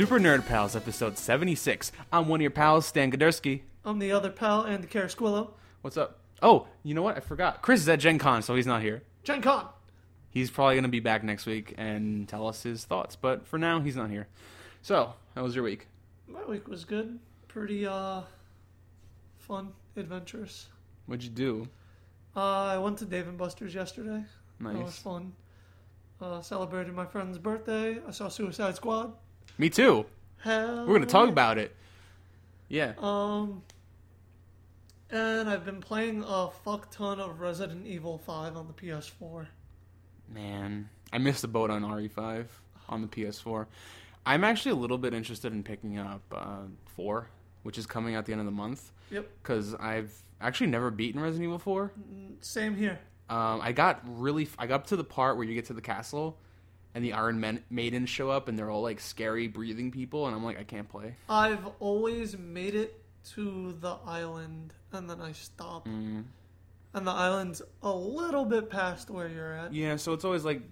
Super Nerd Pals, episode 76. I'm one of your pals, Stan Godersky. I'm the other pal, Andy Carasquillo. What's up? Oh, you know what? I forgot. Chris is at Gen Con, so he's not here. Gen Con. He's probably going to be back next week and tell us his thoughts, but for now, he's not here. So, how was your week? My week was good. Pretty, uh, fun, adventurous. What'd you do? Uh, I went to Dave and Buster's yesterday. That was Nice. fun. Uh, celebrated my friend's birthday. I saw Suicide Squad. Me too. Hell We're going to talk about it. Yeah. Um, and I've been playing a fuck ton of Resident Evil 5 on the PS4. Man, I missed the boat on RE5 on the PS4. I'm actually a little bit interested in picking up uh, 4, which is coming out the end of the month, Yep. because I've actually never beaten Resident Evil 4. Same here. Um, I got really, I got up to the part where you get to the castle, and the Iron Man- Maidens show up, and they're all like scary breathing people, and I'm like, I can't play. I've always made it to the island and then I stop. Mm. And the island's a little bit past where you're at. Yeah, so it's always like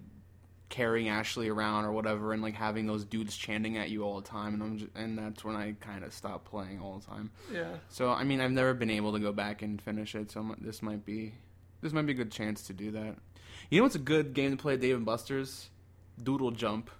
carrying Ashley around or whatever, and like having those dudes chanting at you all the time, and I'm just, and that's when I kind of stopped playing all the time. Yeah. So I mean, I've never been able to go back and finish it, so this might be this might be a good chance to do that. You know what's a good game to play at Dave and Buster's? Doodle Jump.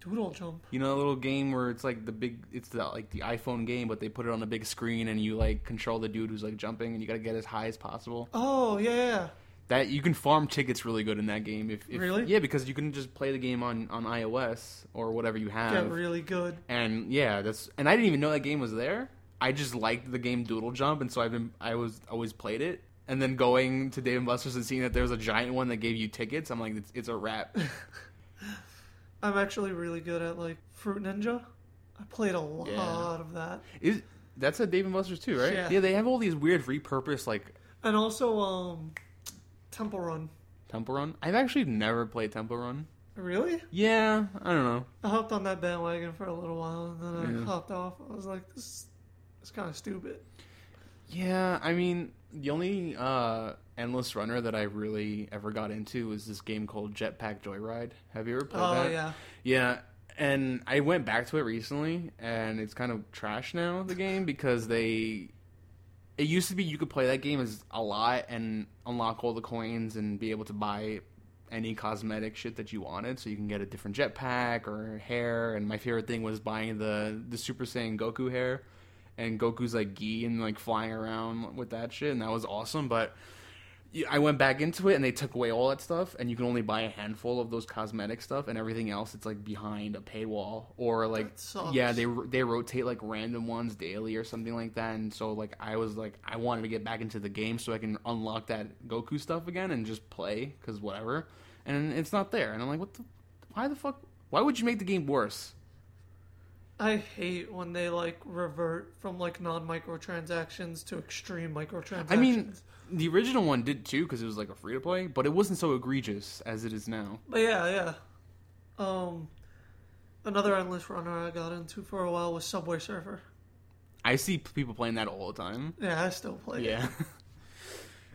Doodle jump. You know, a little game where it's like the big, it's the like the iPhone game, but they put it on a big screen and you like control the dude who's like jumping, and you got to get as high as possible. Oh, yeah, yeah. That you can farm tickets really good in that game. If, if Really? yeah, because you can just play the game on on iOS or whatever you have. Get really good. And yeah, that's and I didn't even know that game was there. I just liked the game Doodle Jump, and so I've been I was always played it. And then going to Dave and Buster's and seeing that there was a giant one that gave you tickets, I'm like, it's, it's a wrap. I'm actually really good at, like, Fruit Ninja. I played a lot Yeah. of that. Is that's at Dave and Buster's too, right? Yeah. yeah, they have all these weird repurposed like And also, um, Temple Run. Temple Run. I've actually never played Temple Run. Really? Yeah, I don't know. I hopped on that bandwagon for a little while and then I Yeah. hopped off. I was like, this is kind of stupid. Yeah, I mean, the only uh, endless runner that I really ever got into was this game called Jetpack Joyride. Have you ever played Oh, that? yeah. Yeah, and I went back to it recently, and it's kind of trash now. The game because they, it used to be you could play that game as a lot and unlock all the coins and be able to buy any cosmetic shit that you wanted, so you can get a different jetpack or hair. And my favorite thing was buying the the Super Saiyan Goku hair, and Goku's like gi and like flying around with that shit, and that was awesome. But I went back into it and they took away all that stuff, and you can only buy a handful of those cosmetic stuff, and everything else it's like behind a paywall or like yeah they they rotate like random ones daily or something like that. And so like I was like I wanted to get back into the game so I can unlock that Goku stuff again and just play because whatever, and it's not there, and I'm like what the why the fuck why would you make the game worse? I hate when they like revert from like non microtransactions to extreme microtransactions. I mean, the original one did too because it was like a free to play, but it wasn't so egregious as it is now. but yeah, yeah. Um, another endless runner I got into for a while was Subway Surfer. I see people playing that all the time. Yeah, I still play. it. Yeah. all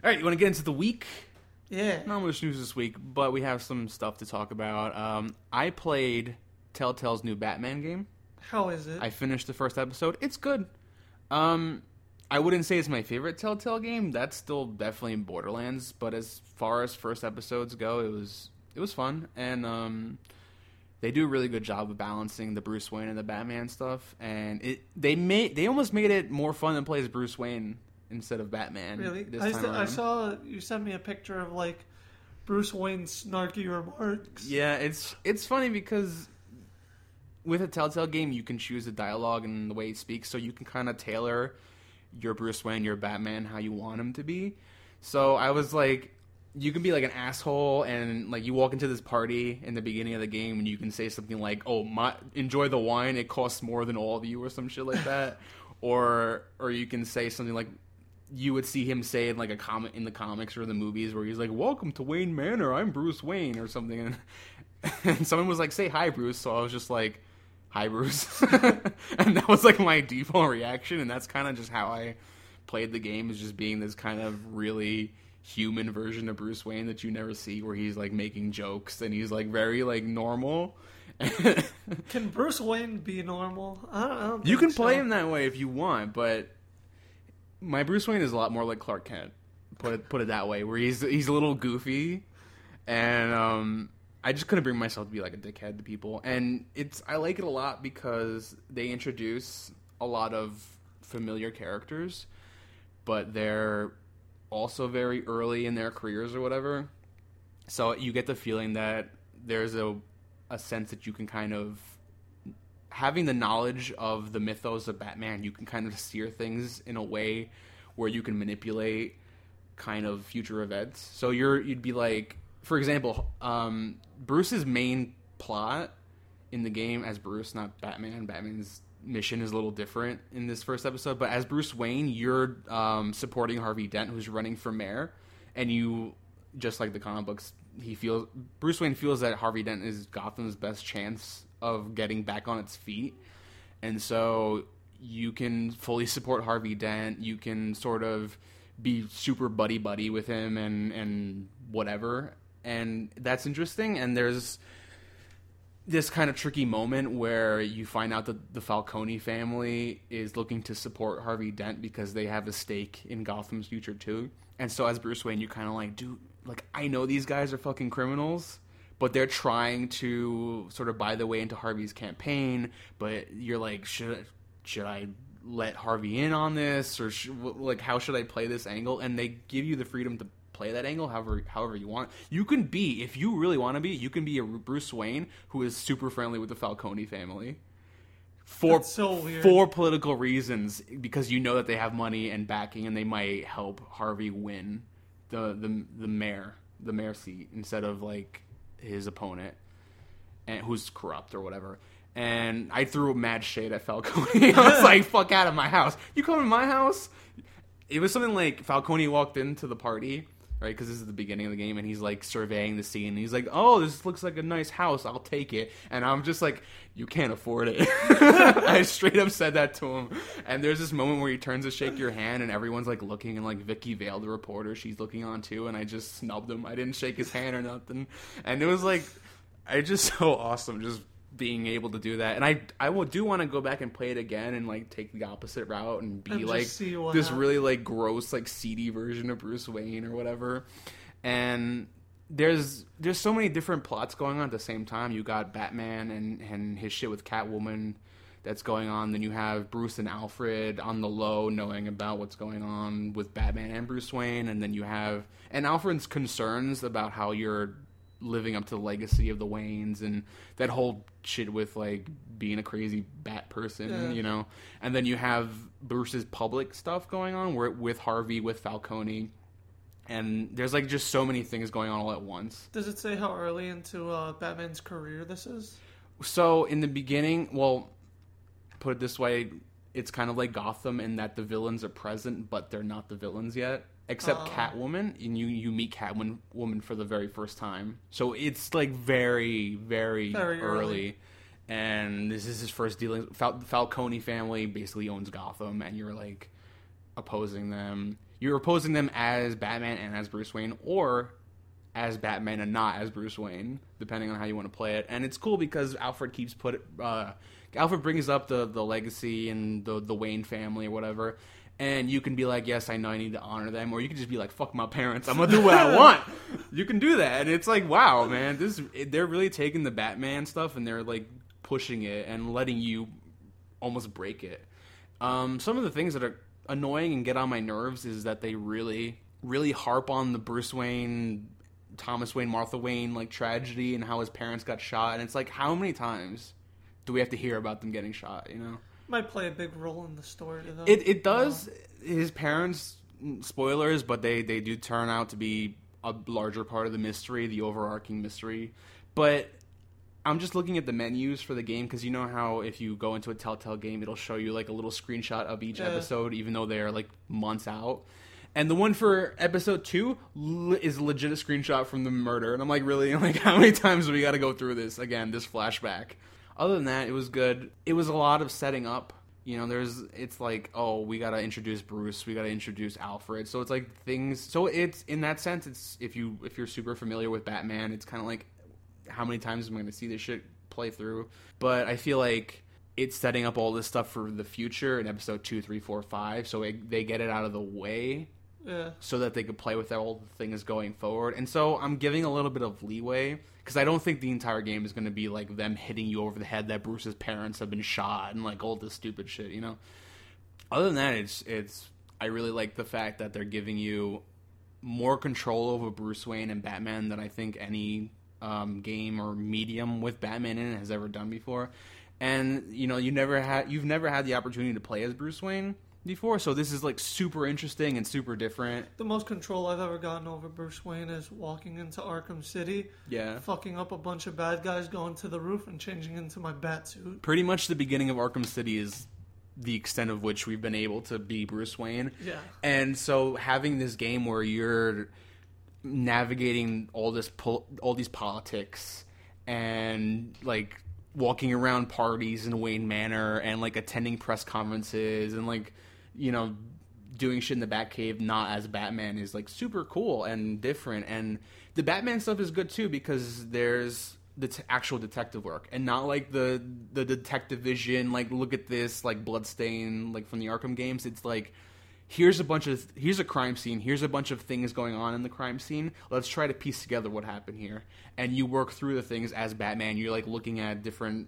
right, you want to get into the week? yeah. Not much news this week, but we have some stuff to talk about. Um, I played Telltale's new Batman game. How is it? I finished the first episode. It's good. Um, I wouldn't say it's my favorite Telltale game. That's still definitely in Borderlands. But as far as first episodes go, it was it was fun, and um, they do a really good job of balancing the Bruce Wayne and the Batman stuff. And it they made they almost made it more fun than play as Bruce Wayne instead of Batman. really? this I, st- I saw you sent me a picture of like Bruce Wayne's snarky remarks. Yeah, it's it's funny because with a Telltale game, you can choose the dialogue and the way he speaks, so you can kind of tailor your Bruce Wayne, your Batman, how you want him to be. So I was like, you can be like an asshole, and like you walk into this party in the beginning of the game, and you can say something like, "Oh, my enjoy the wine; it costs more than all of you," or some shit like that, or or you can say something like. You would see him say in like a comic in the comics or the movies where he's like, "Welcome to Wayne Manor. I'm Bruce Wayne" or something, and, and someone was like, "Say hi, Bruce." So I was just like, "Hi, Bruce," and that was like my default reaction, and that's kind of just how I played the game, is just being this kind of really human version of Bruce Wayne that you never see, where he's like making jokes and he's like very like normal. Can Bruce Wayne be normal? I don't, I don't you can play him that way if you want, but my Bruce Wayne is a lot more like Clark Kent. Put it put it that way, where he's he's a little goofy, and um, I just couldn't bring myself to be like a dickhead to people. And it's I like it a lot because they introduce a lot of familiar characters, but they're also very early in their careers or whatever. So you get the feeling that there's a a sense that you can kind of having the knowledge of the mythos of Batman, you can kind of steer things in a way where you can manipulate kind of future events. So you're you'd be like, for example, um, Bruce's main plot in the game as Bruce, not Batman. Batman's mission is a little different in this first episode, but as Bruce Wayne, you're um, supporting Harvey Dent, who's running for mayor, and you just like the comic books, he feels Bruce Wayne feels that Harvey Dent is Gotham's best chance of getting back on its feet, and so you can fully support Harvey Dent. You can sort of be super buddy buddy with him and and whatever, and that's interesting. And there's this kind of tricky moment where you find out that the Falcone family is looking to support Harvey Dent because they have a stake in Gotham's future too. And so as Bruce Wayne, you're kind of like, dude, like I know these guys are fucking criminals, but they're trying to sort of buy the way into Harvey's campaign. But you're like, should should I let Harvey in on this, or like how should I play this angle? And they give you the freedom to play that angle however however you want. You can be if you really want to be, you can be a Bruce Wayne who is super friendly with the Falcone family. For so for political reasons because you know that they have money and backing and they might help Harvey win the the the mayor, the mayor seat instead of like his opponent and who's corrupt or whatever. And I threw a mad shade at Falcone. I was like, "Fuck out of my house! You come in my house." It was something like Falcone walked into the party, right? Because this is the beginning of the game, and he's like surveying the scene. And he's like, "Oh, this looks like a nice house. I'll take it." And I'm just like, "You can't afford it." I straight up said that to him. And there's this moment where he turns to shake your hand, and everyone's like looking, and like Vicki Vale, the reporter, she's looking on too. And I just snubbed him. I didn't shake his hand or nothing. And it was like, I just so awesome, just being able to do that. And I I will do want to go back and play it again and like take the opposite route and be And like this happens. really like gross like seedy version of Bruce Wayne or whatever. And there's there's so many different plots going on at the same time. You got Batman and and his shit with Catwoman that's going on. Then you have Bruce and Alfred on the low, knowing about what's going on with Batman and Bruce Wayne. And then you have and Alfred's concerns about how you're living up to the legacy of the Waynes and that whole shit with like being a crazy bat person, Yeah. you know. And then you have Bruce's public stuff going on where with Harvey with Falcone. And there's like just so many things going on all at once. Does it say how early into uh, Batman's career this is? So in the beginning, well, put it this way, it's kind of like Gotham in that the villains are present, but they're not the villains yet. Except Oh. Catwoman, and you you meet Catwoman woman for the very first time. So it's like very very, Very early. early. and this is his first dealing. Fal- Falcone family basically owns Gotham, and you're like opposing them. You're opposing them as Batman and as Bruce Wayne, or as Batman and not as Bruce Wayne, depending on how you want to play it. And it's cool because Alfred keeps put uh, Alfred brings up the the legacy and the the Wayne family or whatever. And you can be like, yes, I know I need to honor them, or you can just be like, fuck my parents, I'm gonna do what I want. You can do that, and it's like, wow, man, this they're really taking the Batman stuff and they're like pushing it and letting you almost break it. Um, some of the things that are annoying and get on my nerves is that they really, really harp on the Bruce Wayne, Thomas Wayne, Martha Wayne like tragedy and how his parents got shot. And it's like, how many times do we have to hear about them getting shot? You know, Might play a big role in the story. Though. it it does. His parents, mm, spoilers, but they they do turn out to be a larger part of the mystery, the overarching mystery. But I'm just looking at the menus for the game because you know how if you go into a Telltale game, it'll show you like a little screenshot of each Yeah. episode, even though they are like months out. And the one for episode two l- is a legit a screenshot from the murder, and I'm like, really? Like, how many times do we got to go through this again? This flashback. Other than that, it was good. It was a lot of setting up. You know, there's it's like, oh, we gotta introduce Bruce, we gotta introduce Alfred. So it's like things. So it's in that sense, it's if you if you're super familiar with Batman, it's kind of like how many times am I going to see this shit play through. But I feel like it's setting up all this stuff for the future in episode two, three, four, five. So it, they get it out of the way Yeah. so that they could play with all the things going forward. And so I'm giving a little bit of leeway because I don't think the entire game is going to be like them hitting you over the head that Bruce's parents have been shot and like all this stupid shit, you know. Other than that, it's it's I really like the fact that they're giving you more control over Bruce Wayne and Batman than I think any um, game or medium with Batman in it has ever done before. And you know, you never had you've never had the opportunity to play as Bruce Wayne before, so this is like super interesting and super different. The most control I've ever gotten over Bruce Wayne is walking into Arkham City, Yeah. fucking up a bunch of bad guys, going to the roof, and changing into my bat suit. Pretty much the beginning of Arkham City is the extent of which we've been able to be Bruce Wayne. Yeah. And so having this game where you're navigating all this pol- all these politics and like walking around parties in Wayne Manor and like attending press conferences and like you know doing shit in the Batcave not as Batman is like super cool and different. And the Batman stuff is good too because there's the t- actual detective work and not like the the detective vision like look at this like bloodstain like from the Arkham games. It's like here's a bunch of here's a crime scene. Here's a bunch of things going on in the crime scene. Let's try to piece together what happened here. And you work through the things as batman. You're like looking at different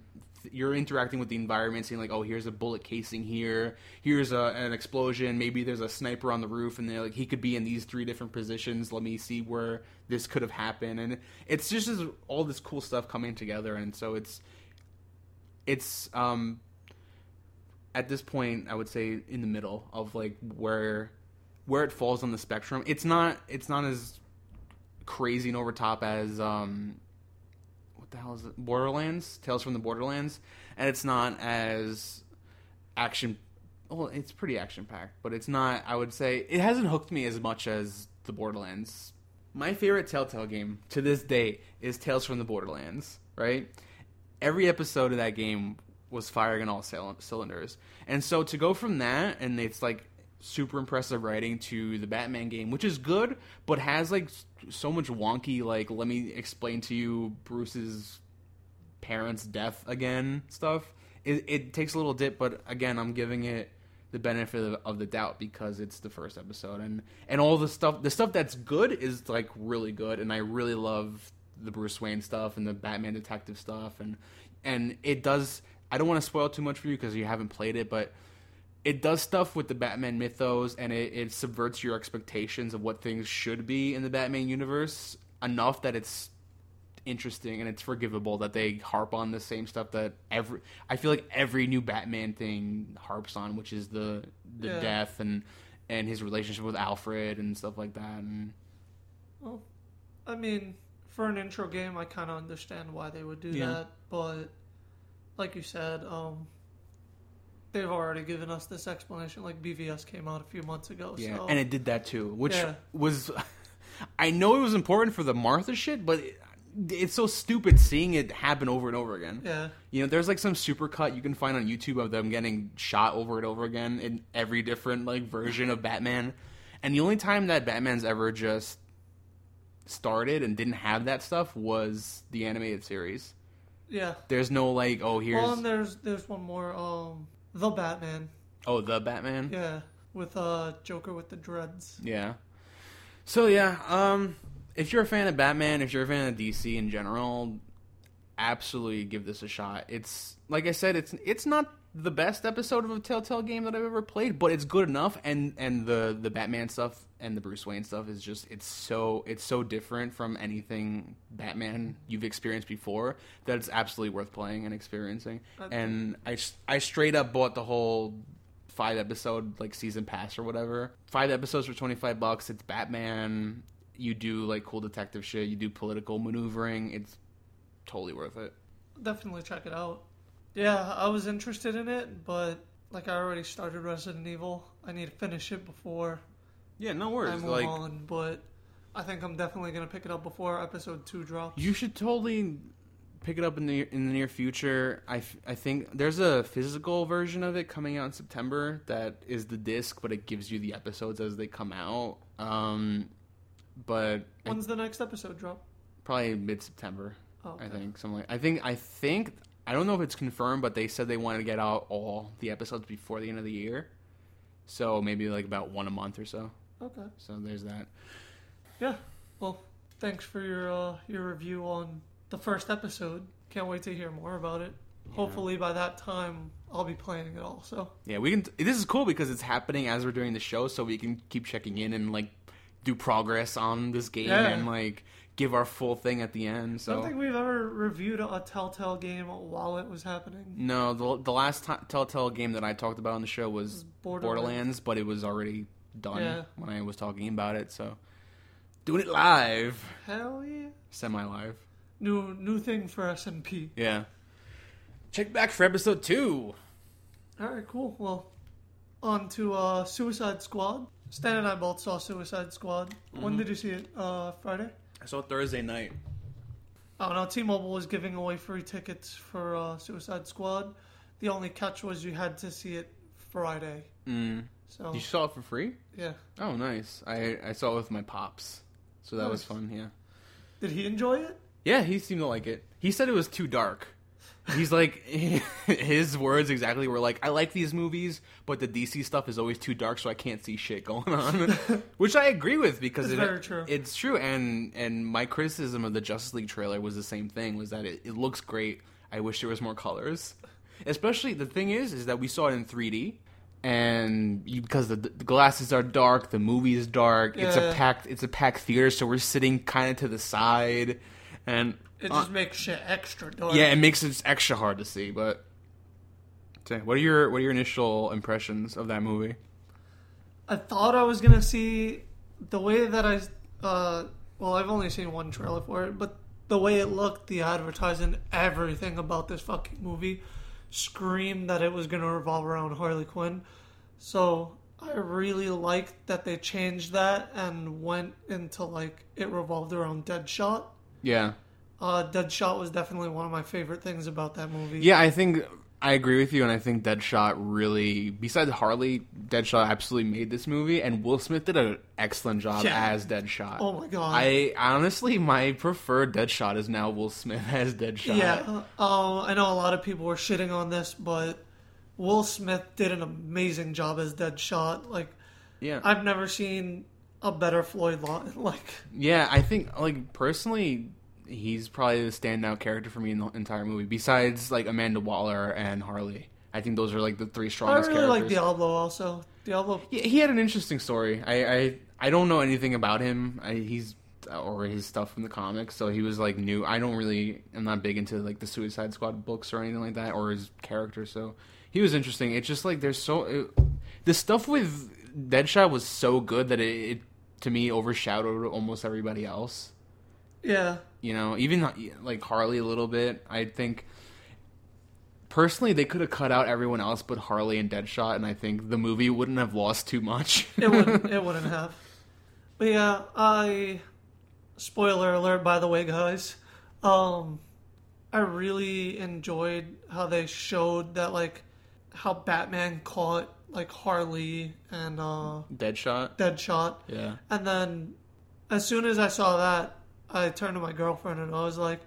you're interacting with the environment seeing like oh here's a bullet casing here. Here's a, an explosion. Maybe there's a sniper on the roof and they're like he could be in these three different positions. Let me see where this could have happened. And it's just this- all this cool stuff coming together and so it's it's um at this point I would say in the middle of like where where it falls on the spectrum. It's not it's not as crazy and over top as um the hell is it? Borderlands, Tales from the Borderlands, and it's not as action well, it's pretty action packed, but it's not I would say it hasn't hooked me as much as the Borderlands. My favorite Telltale game to this day is Tales from the Borderlands, right? every episode of that game was firing on all cylinders. And so to go from that and it's like super impressive writing to the Batman game, which is good, but has like so much wonky like let me explain to you Bruce's parents' death again stuff. It, it takes a little dip, but again, I'm giving it the benefit of, of the doubt because it's the first episode and and all the stuff the stuff that's good is like really good and I really love the Bruce Wayne stuff and the Batman detective stuff and and it does I don't want to spoil too much for you because you haven't played it but it does stuff with the Batman mythos and it, it subverts your expectations of what things should be in the Batman universe enough that it's interesting and it's forgivable that they harp on the same stuff that every I feel like every new Batman thing harps on, which is the the Yeah. death and and his relationship with Alfred and stuff like that. And Well, I mean, for an intro game, I kind of understand why they would do Yeah. that, but like you said, um, they've already given us this explanation. Like BVS came out a few months ago, yeah, so and it did that too, which Yeah. was I know it was important for the Martha shit, but it, it's so stupid seeing it happen over and over again. yeah, You know, there's like some super cut you can find on YouTube of them getting shot over and over again in every different like version of Batman. And the only time that Batman's ever just started and didn't have that stuff was the animated series. yeah. There's no like, oh here's Well, and there's there's one more, um, the Batman, oh the Batman. yeah, with uh Joker with the dreads. Yeah. So yeah, um if you're a fan of Batman, if you're a fan of DC in general, absolutely give this a shot. It's like I said, it's it's not the best episode of a Telltale game that I've ever played, but it's good enough and and the the Batman stuff and the Bruce Wayne stuff is just it's so it's so different from anything Batman you've experienced before that it's absolutely worth playing and experiencing. I- And I I straight up bought the whole five episode like season pass or whatever. Five episodes for 25 bucks. It's Batman. You do like cool detective shit, you do political maneuvering. It's totally worth it. Definitely check it out. Yeah, I was interested in it, but like I already started Resident Evil. I need to finish it before Yeah, no worries. I move Like on, but I think I'm definitely gonna pick it up before episode two drops. you should totally pick it up in the in the near future. I, f- I think there's a physical version of it coming out in September that is the disc, but it gives you the episodes as they come out. Um, but I- When's the next episode drop? probably mid September. Okay. I think something. Like, I think I think I don't know if it's confirmed, but they said they wanted to get out all the episodes before the end of the year. So maybe like about one a month or so. Okay. So there's that. Yeah. Well, thanks for your uh, your review on the first episode. Can't wait to hear more about it. Hopefully by that time I'll be playing it also. Yeah, we can. This is cool because it's happening as we're doing the show, so we can keep checking in and like do progress on this game Yeah. and like give our full thing at the end. So I don't think we've ever reviewed a Telltale game while it was happening. no, the the last ti Telltale game that I talked about on the show was Borderlands. Borderlands, but it was already done Yeah. when I was talking about it. So doing it live, Hell yeah. semi live. New new thing for SNP. Yeah. Check back for episode two. All right, cool. Well, on to uh, Suicide Squad. Stan and I both saw Suicide Squad. Mm-hmm. When did you see it? Uh, Friday. I saw it Thursday night. Oh don't. T-Mobile was giving away free tickets for uh, Suicide Squad. The only catch was you had to see it Friday. Mm. So You saw it for free? yeah, Oh, nice. I I saw it with my pops, so that was fun. Yeah. did he enjoy it? Yeah, he seemed to like it. He said it was too dark. He's like his words exactly were like, I like these movies, but the DC stuff is always too dark, so I can't see shit going on. Which I agree with because It's it, very true. It's true, and and my criticism of the Justice League trailer was the same thing: was that it, it looks great. I wish there was more colors. Especially the thing is, is that we saw it in 3D, and you, because the, the glasses are dark, the movie is dark. It's a packed, it's a packed theater, so we're sitting kind of to the side, and It uh, just makes shit extra dark. yeah, it makes it extra hard to see. But what are your what are your initial impressions of that movie? I thought I was gonna see the way that I, uh, well, I've only seen one trailer for it, but the way it looked, the advertising, everything about this fucking movie screamed that it was gonna revolve around Harley Quinn. So I really liked that they changed that and went into like it revolved around Deadshot. Yeah, Uh, Deadshot was definitely one of my favorite things about that movie. yeah, I think I agree with you, and I think Deadshot really, besides Harley, Deadshot absolutely made this movie, and Will Smith did an excellent job Yeah. as Deadshot. Oh my god. I honestly, my preferred Deadshot is now Will Smith as Deadshot. Yeah, uh, I know a lot of people were shitting on this, but Will Smith did an amazing job as Deadshot. Like, yeah, I've never seen a better Floyd Law. Like, yeah. I think, like personally, he's probably the standout character for me in the entire movie. Besides, like Amanda Waller and Harley, I think those are like the three strongest. I really like. Diablo also. Diablo, Yeah, he had an interesting story. I I, I don't know anything about him. I, he's or his stuff from the comics, so he was like new. I don't really. I'm not big into like the Suicide Squad books or anything like that, or his character. So he was interesting. It's just like there's so it, the stuff with Deadshot was so good that it, it to me overshadowed almost everybody else. yeah. You know, even like Harley a little bit. I think personally they could have cut out everyone else but Harley and Deadshot, and I think the movie wouldn't have lost too much. It wouldn't. it wouldn't have. But yeah, I. Spoiler alert, by the way, guys. Um, I really enjoyed how they showed that, like, how Batman caught like Harley and uh, Deadshot. Deadshot. Yeah. And then, as soon as I saw that, I turned to my girlfriend and I was like,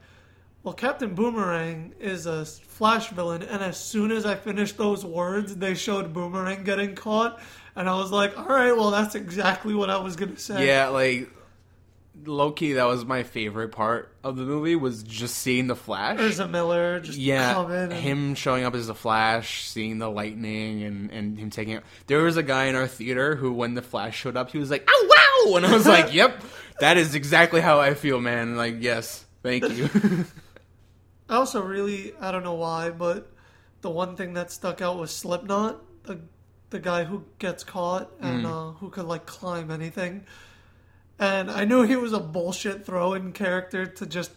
"Well, Captain Boomerang is a Flash villain." And as soon as I finished those words, they showed Boomerang getting caught, and I was like, "All right, well, that's exactly what I was gonna say." Yeah, like low key, that was my favorite part of the movie was just seeing the Flash. Ezra Miller just yeah, and him showing up as the Flash, seeing the lightning, and and him taking it. There was a guy in our theater who, when the Flash showed up, he was like, "Oh wow!" And I was like, "Yep, that is exactly how I feel, man." Like, yes, thank you. I also really I don't know why, but the one thing that stuck out was Slipknot, the the guy who gets caught and uh, who could like climb anything. And I knew he was a bullshit throw-in character to just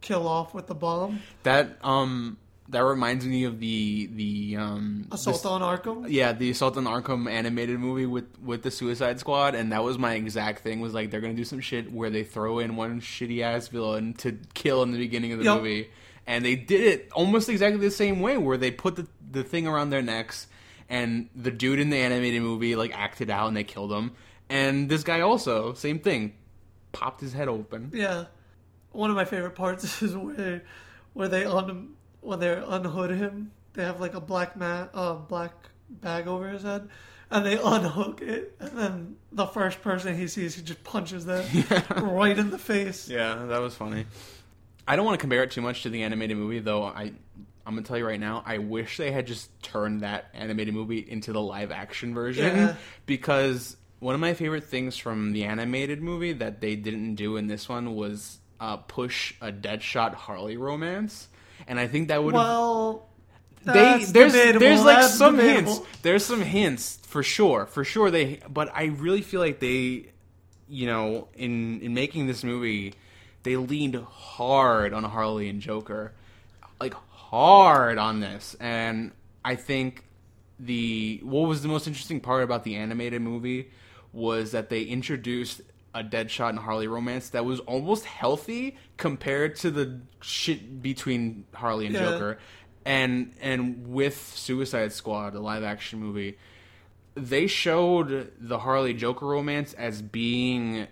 kill off with the bomb. that um that reminds me of the the um Assault on Arkham. Yeah, the Assault on Arkham animated movie with with the Suicide Squad, and that was my exact thing. Was like they're gonna do some shit where they throw in one shitty ass villain to kill in the beginning of the Yep. movie, and they did it almost exactly the same way, where they put the the thing around their necks, and the dude in the animated movie like acted out and they killed him, and this guy also same thing, popped his head open. Yeah. one of my favorite parts is where where they un when they unhood him. They have like a black mat, uh, black bag over his head, and they unhook it, and then the first person he sees, he just punches them right in the face. Yeah, that was funny. I don't want to compare it too much to the animated movie, though. I I'm gonna tell you right now, I wish they had just turned that animated movie into the live action version Yeah. because one of my favorite things from the animated movie that they didn't do in this one was uh, push a Deadshot Harley romance, and I think that would Well, they there's debatable, there's like that's some debatable. hints. There's some hints for sure, for sure. They, but I really feel like they, you know, in in making this movie, they leaned hard on Harley and Joker, like hard on this, and I think the what was the most interesting part about the animated movie was that they introduced a Deadshot and Harley romance that was almost healthy compared to the shit between Harley and Yeah. Joker. And and with Suicide Squad, the live action movie, they showed the Harley Joker romance as being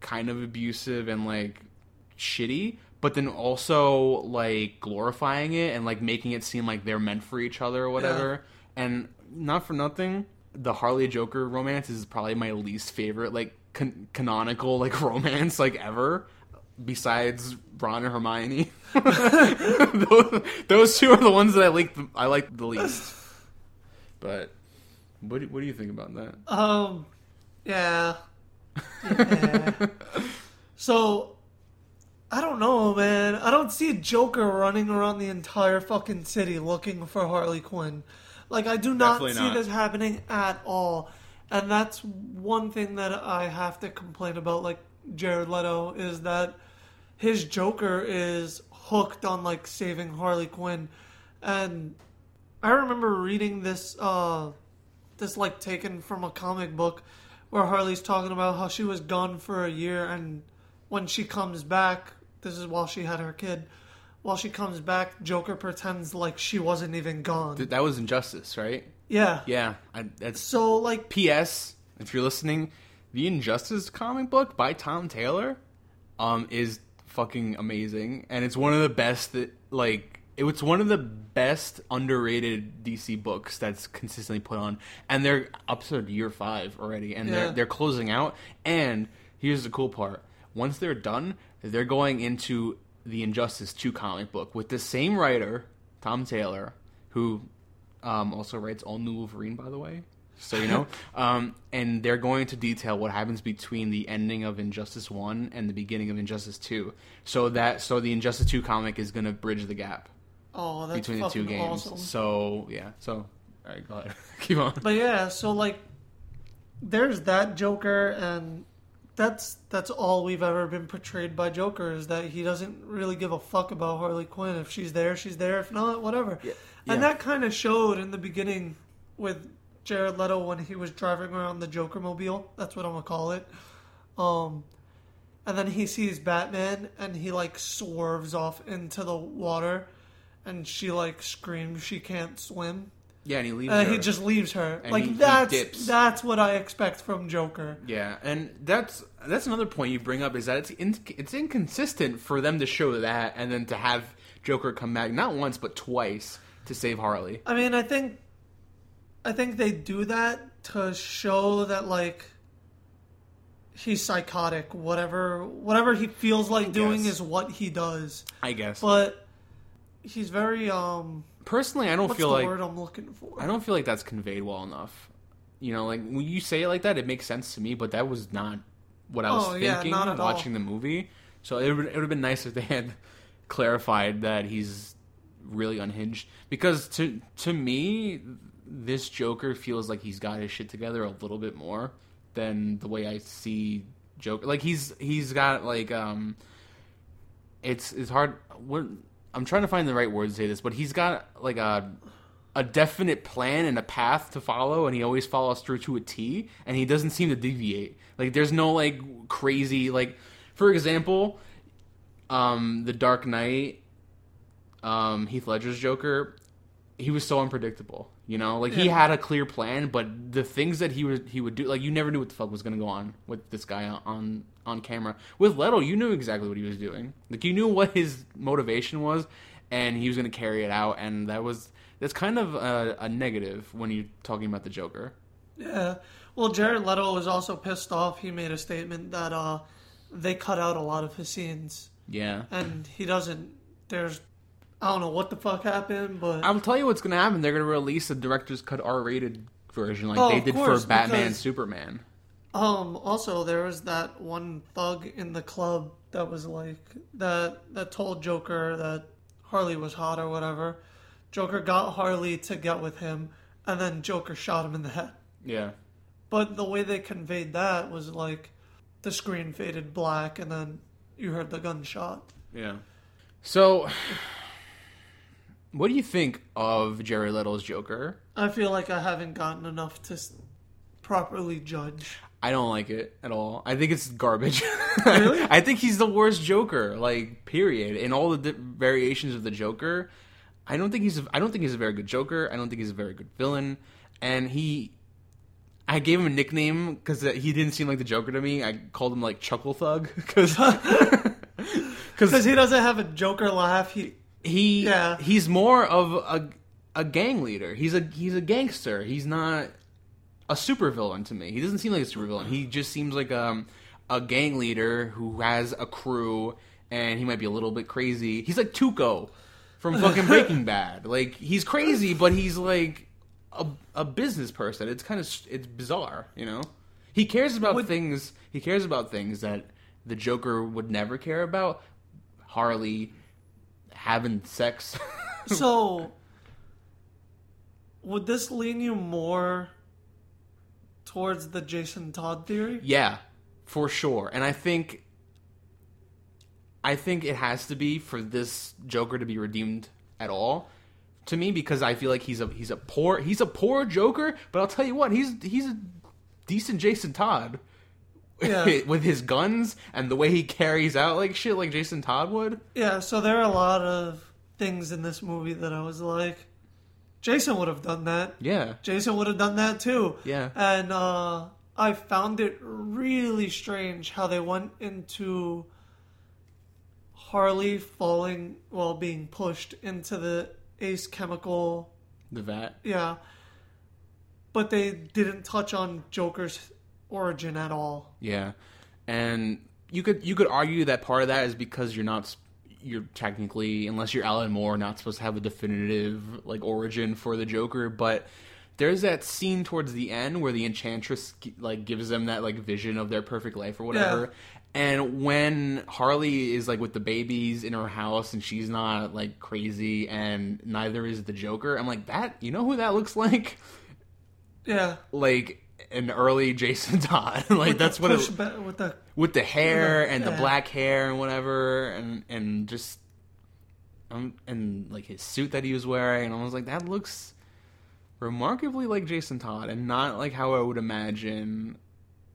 kind of abusive and like shitty, but then also like glorifying it and like making it seem like they're meant for each other or whatever. And not for nothing, the Harley Joker romance is probably my least favorite like can- canonical like romance like ever. Besides Ron and Hermione, those, those two are the ones that I like. The, I like the least. But what do, what do you think about that? Um, yeah. Yeah. so, I don't know, man. I don't see a Joker running around the entire fucking city looking for Harley Quinn. Like, I do not Definitely see not. this happening at all. And that's one thing that I have to complain about, like, Jared Leto, is that his Joker is hooked on, like, saving Harley Quinn. And I remember reading this, uh, this like taken from a comic book where Harley's talking about how she was gone for a year and when she comes back, this is while she had her kid. While she comes back, Joker pretends like she wasn't even gone. Th- That was Injustice, right? yeah. Yeah, I, that's So like P.S. If you're listening, the Injustice comic book by Tom Taylor, um, is fucking amazing, and it's one of the best that like it was one of the best underrated DC books that's consistently put on, and they're up to year five already, and Yeah. they're they're closing out. And here's the cool part: once they're done, they're going into the Injustice two comic book with the same writer, Tom Taylor, who um, also writes All New Wolverine, by the way. So you know, um, and they're going to detail what happens between the ending of Injustice One and the beginning of Injustice Two, so that so the Injustice Two comic is going to bridge the gap oh that's between the two games. awesome. So yeah, so all right, go ahead, keep on. But yeah, so like there's that Joker and that's that's all we've ever been portrayed by Joker is that he doesn't really give a fuck about Harley Quinn. If she's there, she's there. If not, whatever. Yeah. And that kind of showed in the beginning with Jared Leto when he was driving around the Joker mobile. That's what I'm gonna call it. Um, and then he sees Batman and he like swerves off into the water, and she like screams she can't swim. Yeah, and he leaves. And her. he just leaves her. And like he- he that's dips. that's what I expect from Joker. Yeah, and that's that's another point you bring up is that it's in, it's inconsistent for them to show that and then to have Joker come back not once but twice to save Harley. I mean, I think I think they do that to show that like he's psychotic. Whatever whatever he feels like doing guess. is what he does. I guess. But he's very um Personally, I don't what's feel the like word I'm looking for? I don't feel like that's conveyed well enough. You know, like when you say it like that, it makes sense to me, but that was not what I was Oh, thinking not at all. watching the movie. So it would, it would have been nice if they had clarified that he's really unhinged. Because to to me, this Joker feels like he's got his shit together a little bit more than the way I see Joker. Like he's he's got like um, it's it's hard. What I'm trying to find the right word to say this, but he's got like a a definite plan and a path to follow, and he always follows through to a T, and he doesn't seem to deviate. Like there's no like crazy like, for example, um, the Dark Knight, um, Heath Ledger's Joker. He was so unpredictable. You know, like he had a clear plan, but the things that he would he would do, like you never knew what the fuck was gonna go on with this guy on on camera. With Leto, you knew exactly what he was doing. Like you knew what his motivation was, and he was gonna carry it out. And that was that's kind of a, a negative when you're talking about the Joker. Yeah. Well, Jared Leto was also pissed off. He made a statement that uh, they cut out a lot of his scenes, Yeah. and he doesn't. There's, I don't know what the fuck happened, but I'll tell you what's gonna happen. They're gonna release a director's cut R-rated version, like Oh, they did course, for Batman, because- Superman. um, also there was that one thug in the club that was like that that told Joker that Harley was hot or whatever. Joker got Harley to get with him, and then Joker shot him in the head. Yeah. But the way they conveyed that was like the screen faded black, and then you heard the gunshot. Yeah. So, what do you think of Jared Leto's Joker? I feel like I haven't gotten enough to s- properly judge. I don't like it at all. I think it's garbage. Really? I think he's the worst Joker, like period. In all the di- variations of the Joker, I don't think he's. A, I don't think he's a very good Joker. I don't think he's a very good villain. And he, I gave him a nickname because uh, he didn't seem like the Joker to me. I called him like Chuckle Thug because Because he doesn't have a Joker laugh. He he Yeah. he's more of a a gang leader. He's a he's a gangster. He's not a supervillain to me. He doesn't seem like a supervillain. He just seems like um a gang leader who has a crew and he might be a little bit crazy. He's like Tuco from fucking Breaking Bad. Like he's crazy, but he's like a a business person. It's kind of it's bizarre, you know. He cares about things. He cares about things that the Joker would never care about. Harley having sex. so would this lean you more towards the Jason Todd theory? yeah, for sure. And I think I think it has to be for this Joker to be redeemed at all to me because I feel like he's a he's a poor he's a poor Joker, but I'll tell you what, he's he's a decent Jason Todd. Yeah. with his guns and the way he carries out like shit like Jason Todd would. Yeah, so there are a lot of things in this movie that I was like, Jason would have done that. Yeah. Jason would have done that too. Yeah. And uh, I found it really strange how they went into Harley falling while being pushed into the Ace Chemical. The vat. Yeah. But they didn't touch on Joker's origin at all. Yeah, and you could you could argue that part of that is because you're not you're technically unless you're Alan Moore not supposed to have a definitive like origin for the Joker, but there's that scene towards the end where the Enchantress like gives them that like vision of their perfect life or whatever. Yeah. And when Harley is like with the babies in her house and she's not like crazy and neither is the Joker, I'm like that. You know who that looks like? Yeah. Like an early Jason Todd. like With that's what it, push ba- with the with the hair and the Yeah. black hair and whatever and and just um and like his suit that he was wearing and I was like that looks remarkably like Jason Todd and not like how I would imagine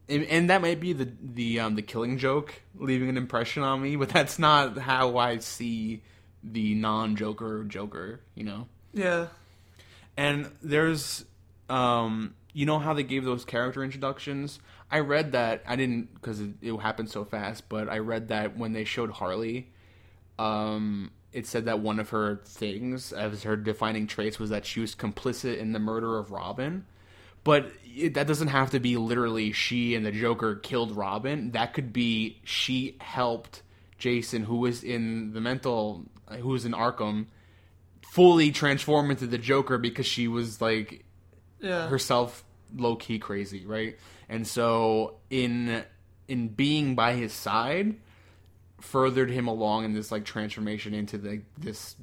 and, and that might be the the um the killing joke leaving an impression on me but that's not how I see the non-Joker Joker, you know. yeah. And there's, um, you know how they gave those character introductions. I read that I didn't because it, it happened so fast, but I read that when they showed Harley, um, it said that one of her things as her defining traits was that she was complicit in the murder of Robin. But it, that doesn't have to be literally she and the Joker killed Robin. That could be she helped Jason, who was in the mental, who was in Arkham, fully transform into the Joker because she was like Yeah. herself low key crazy, right? And so in in being by his side furthered him along in this like transformation into the this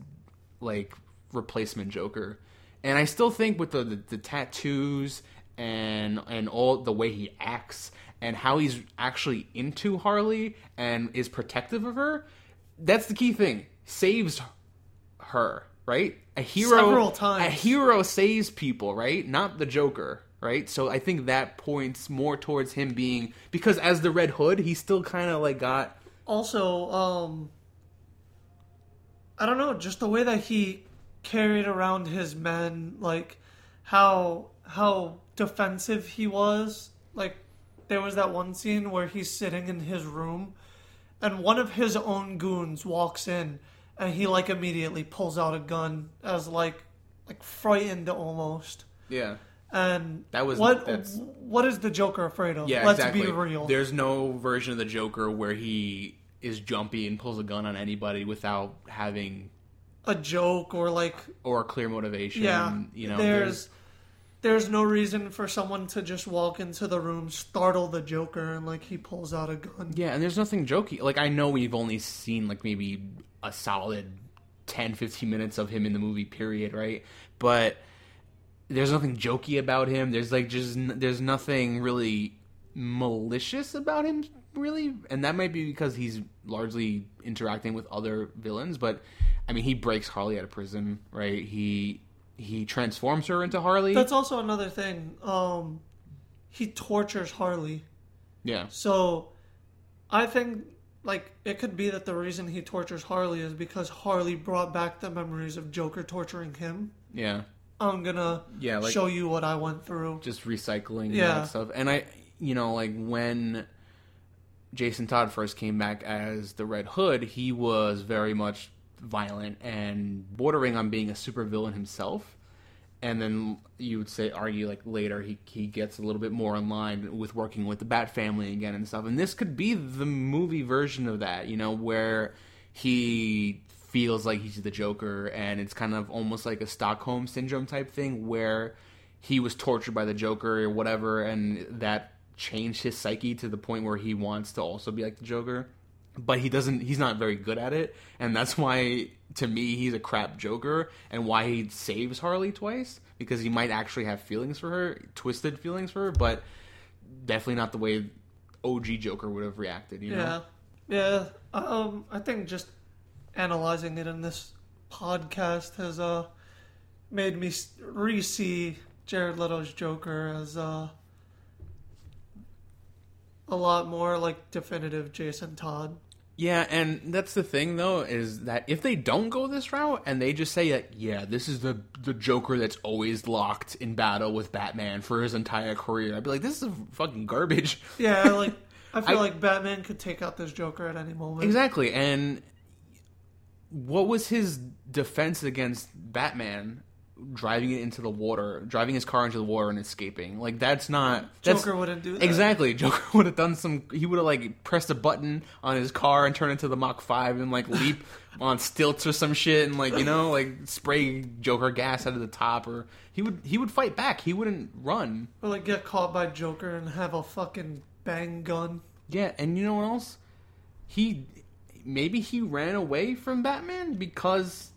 like replacement Joker. And I still think with the, the the tattoos and and all the way he acts and how he's actually into Harley and is protective of her, that's the key thing. Saves her, right? A hero Several times. A hero saves people, right? Not the Joker, right? So I think that points more towards him being because as the Red Hood, he still kind of like got also um i don't know just the way that he carried around his men, like how how defensive he was. Like there was that one scene where he's sitting in his room and one of his own goons walks in and he like immediately pulls out a gun as like like frightened almost. Yeah. And That was- what that's- what is the Joker afraid of? Yeah, Let's exactly. be real. There's no version of the Joker where he is jumpy and pulls a gun on anybody without having a joke or like or a clear motivation. yeah, you know, there's there's no reason for someone to just walk into the room, startle the Joker, and like he pulls out a gun. Yeah, and there's nothing jokey. Like I know we've only seen like maybe a solid 10 15 minutes of him in the movie period, right? But there's nothing jokey about him. There's like just there's nothing really malicious about him really, and that might be because he's largely interacting with other villains, but I mean, he breaks Harley out of prison, right? He he transforms her into Harley. That's also another thing. Um, he tortures Harley. yeah. So I think like it could be that the reason he tortures Harley is because Harley brought back the memories of Joker torturing him. Yeah. I'm gonna Yeah, like show you what I went through. just recycling Yeah. that stuff. And I, you know, like when Jason Todd first came back as the Red Hood, he was very much violent and bordering on being a supervillain himself. And then you would say, argue like later, he he gets a little bit more in line with working with the Bat Family again and stuff. And this could be the movie version of that, you know, where he feels like he's the Joker, and it's kind of almost like a Stockholm syndrome type thing where he was tortured by the Joker or whatever, and that changed his psyche to the point where he wants to also be like the Joker. But he doesn't. He's not very good at it, and that's why, to me, he's a crap Joker, and why he saves Harley twice because he might actually have feelings for her, twisted feelings for her, but definitely not the way OG Joker would have reacted. You know? Yeah, yeah. Um, I think just analyzing it in this podcast has uh made me re-see Jared Leto's Joker as uh a lot more like definitive Jason Todd. Yeah, and that's the thing though is that if they don't go this route and they just say that yeah, this is the the Joker that's always locked in battle with Batman for his entire career, I'd be like, this is fucking garbage. Yeah, like I feel I- like Batman could take out this Joker at any moment. Exactly, and what was his defense against Batman? Driving it into the water, driving his car into the water and escaping. Like that's not that's, Joker wouldn't do that. Exactly. Joker would have done some. He would have like pressed a button on his car and turned into the Mach Five and like leap on stilts or some shit and like you know like spray Joker gas out of the top or he would he would fight back. He wouldn't run. Or like get caught by Joker and have a fucking bang gun. Yeah, and you know what else? He maybe he ran away from Batman because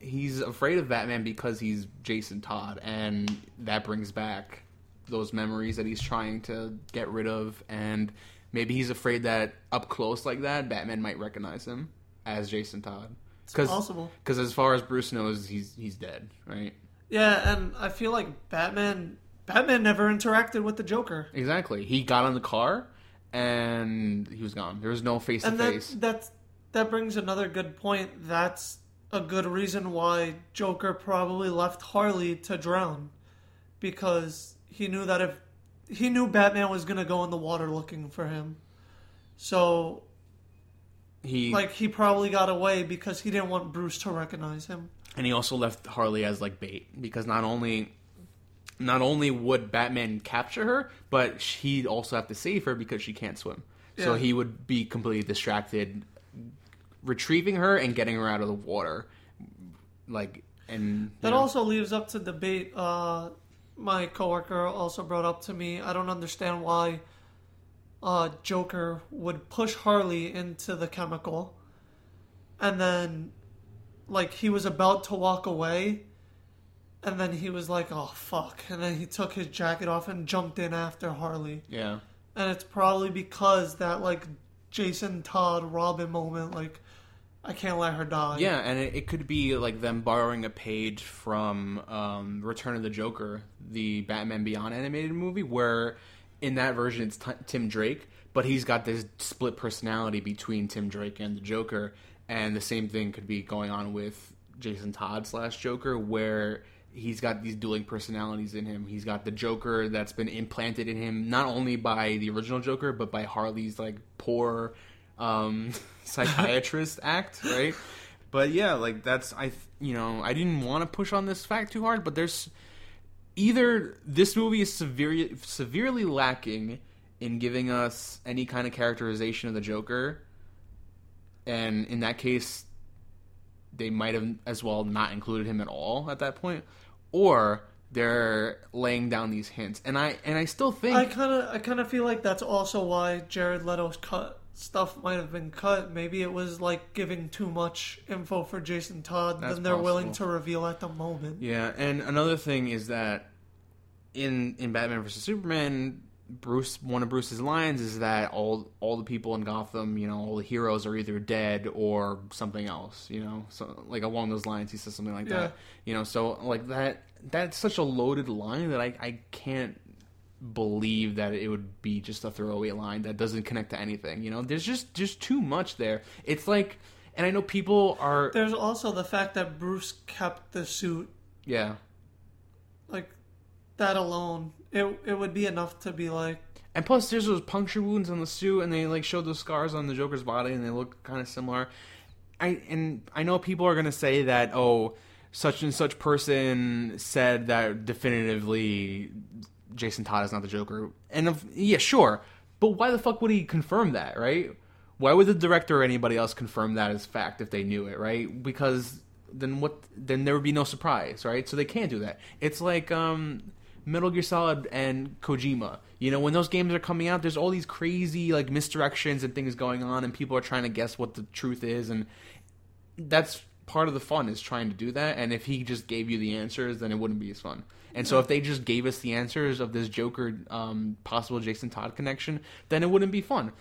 he's afraid of Batman because he's Jason Todd and that brings back those memories that he's trying to get rid of and maybe he's afraid that up close like that Batman might recognize him as Jason Todd. Cuz Possible. cuz as far as Bruce knows he's he's dead, right? Yeah, and I feel like Batman Batman never interacted with the Joker. Exactly. He got on the car and he was gone. There was no face to and that face. that's that brings another good point. That's a good reason why Joker probably left Harley to drown, because he knew that if he knew Batman was gonna go in the water looking for him, so He like he probably got away because he didn't want Bruce to recognize him. and he also left Harley as like bait because not only not only would Batman capture her, but he'd also have to save her because she can't swim. So he would be completely distracted retrieving her and getting her out of the water. Like and That know, also leaves up to debate. Uh, my coworker also brought up to me. I don't understand why uh, Joker would push Harley into the chemical, and then, like, he was about to walk away, and then he was like, "Oh fuck!" and then he took his jacket off and jumped in after Harley, yeah. and it's probably because that like Jason Todd Robin moment, like, I can't let her die. Yeah, and it, it could be like them borrowing a page from um, Return of the Joker, the Batman Beyond animated movie, where in that version it's t- Tim Drake, but he's got this split personality between Tim Drake and the Joker, and the same thing could be going on with Jason Todd slash Joker, where he's got these dueling personalities in him. He's got the Joker that's been implanted in him, not only by the original Joker, but by Harley's like poor um, psychiatrist act, right? But yeah, like that's I you know I didn't want to push on this fact too hard, but there's either this movie is severely severely lacking in giving us any kind of characterization of the Joker, and in that case, they might have as well not included him at all at that point, or they're laying down these hints. And I and I still think I kind of I kind of feel like that's also why Jared Leto's cut stuff might have been cut. Maybe it was like giving too much info for Jason Todd That's than they're willing to reveal at the moment. Yeah, and another thing is that in in Batman vs Superman, Bruce one of Bruce's lines is that all all the people in Gotham, you know, all the heroes are either dead or something else, you know, so like along those lines, he says something like Yeah. that, you know, so like that that's such a loaded line that I I can't believe that it would be just a throwaway line that doesn't connect to anything you know there's just just too much there it's like and i know people are There's also the fact that Bruce kept the suit. yeah Like that alone, it it would be enough to be like, And plus, there's those puncture wounds on the suit, and they like showed those scars on the Joker's body, and they look kind of similar. I and I know people are gonna say that oh, such and such person said that definitively Jason Todd is not the Joker, and if, yeah, sure, but why the fuck would he confirm that, right? Why would the director or anybody else confirm that as fact if they knew it, right? Because then what? Then there would be no surprise, right? So they can't do that. It's like um, Metal Gear Solid and Kojima. You know, when those games are coming out, there's all these crazy like misdirections and things going on, and people are trying to guess what the truth is, and that's part of the fun is trying to do that. And if he just gave you the answers, then it wouldn't be as fun. And so if they just gave us the answers of this Joker um, possible Jason Todd connection, then it wouldn't be fun.